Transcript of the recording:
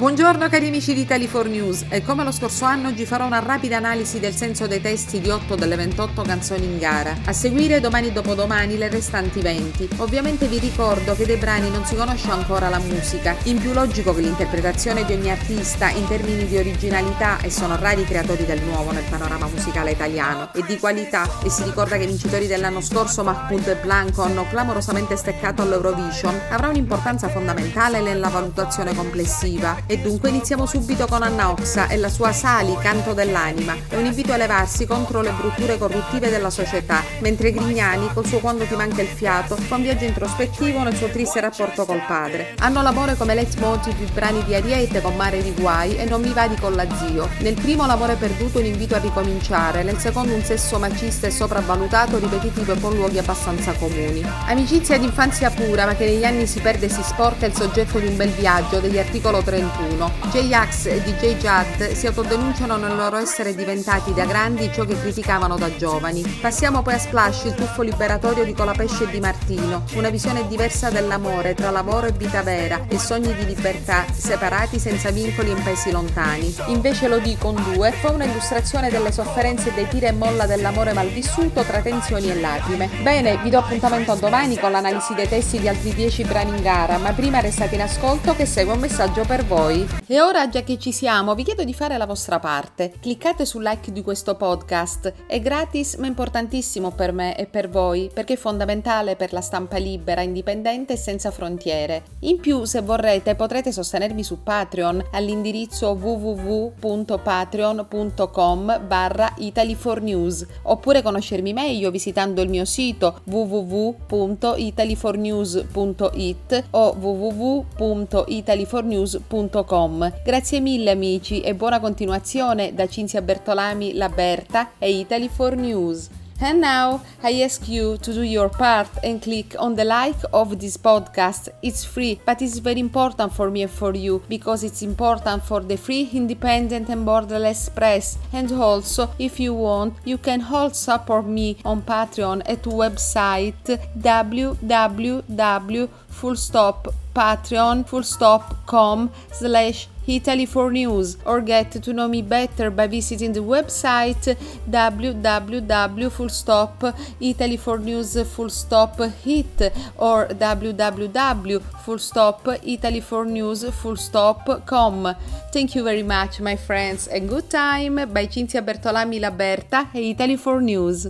Buongiorno cari amici di Italy4 News. E come lo scorso anno oggi farò una rapida analisi del senso dei testi di 8 delle 28 canzoni in gara. A seguire domani e dopodomani le restanti 20. Ovviamente vi ricordo che dei brani non si conosce ancora la musica, in più logico che l'interpretazione di ogni artista in termini di originalità e sono rari i creatori del nuovo nel panorama musicale italiano. E di qualità. E si ricorda che i vincitori dell'anno scorso Mahmoud e Blanco hanno clamorosamente steccato all'Eurovision, avrà un'importanza fondamentale nella valutazione complessiva e dunque iniziamo subito con Anna Oxa e la sua Sali, canto dell'anima. È un invito a levarsi contro le brutture corruttive della società, mentre Grignani, col suo quando ti manca il fiato, fa un viaggio introspettivo nel suo triste rapporto col padre. Hanno l'amore come leitmotiv i brani di Ariete con Mare di Guai e Non mi vadi con la zio. Nel primo l'amore perduto un invito a ricominciare, nel secondo un sesso macista e sopravvalutato, ripetitivo e con luoghi abbastanza comuni. Amicizia d'infanzia pura, ma che negli anni si perde e si sporca il soggetto di un bel viaggio degli articolo 31 2021. J-Ax e DJ Judd si autodenunciano nel loro essere diventati da grandi ciò che criticavano da giovani. Passiamo poi a Splash, il tuffo liberatorio di Colapesce e Di Martino, una visione diversa dell'amore tra lavoro e vita vera e sogni di libertà separati senza vincoli in paesi lontani. Invece lo dico un due fa una illustrazione delle sofferenze dei tira e molla dell'amore malvissuto tra tensioni e lacrime. Bene, vi do appuntamento a domani con l'analisi dei testi di altri 10 brani in gara, ma prima restate in ascolto che segue un messaggio per voi voi. E ora, già che ci siamo, vi chiedo di fare la vostra parte. Cliccate sul like di questo podcast. È gratis, ma importantissimo per me e per voi, perché è fondamentale per la stampa libera, indipendente e senza frontiere. In più, se vorrete, potrete sostenermi su Patreon all'indirizzo www.patreon.com barra Italy4News oppure conoscermi meglio visitando il mio sito www.italy4news.it o www.italy4news.com www.cinziabertolami.com. Grazie mille amici e buona continuazione da Cinzia Bertolami La Berta e Italy 4 News. And now I ask you to do your part and click on the like of this podcast. It's free, but it's very important for me and for you because it's important for the free, independent, and borderless press. And also, if you want, you can also support me on Patreon at website www.fullstoppatreon.com slash Italy for News or get to know me better by visiting the website www.fullstopitalyfornews.hit or www.fullstopitalyfornews.com. Thank you very much, my friends, and good time by Cinzia Bertolami Laberta e Italy for News.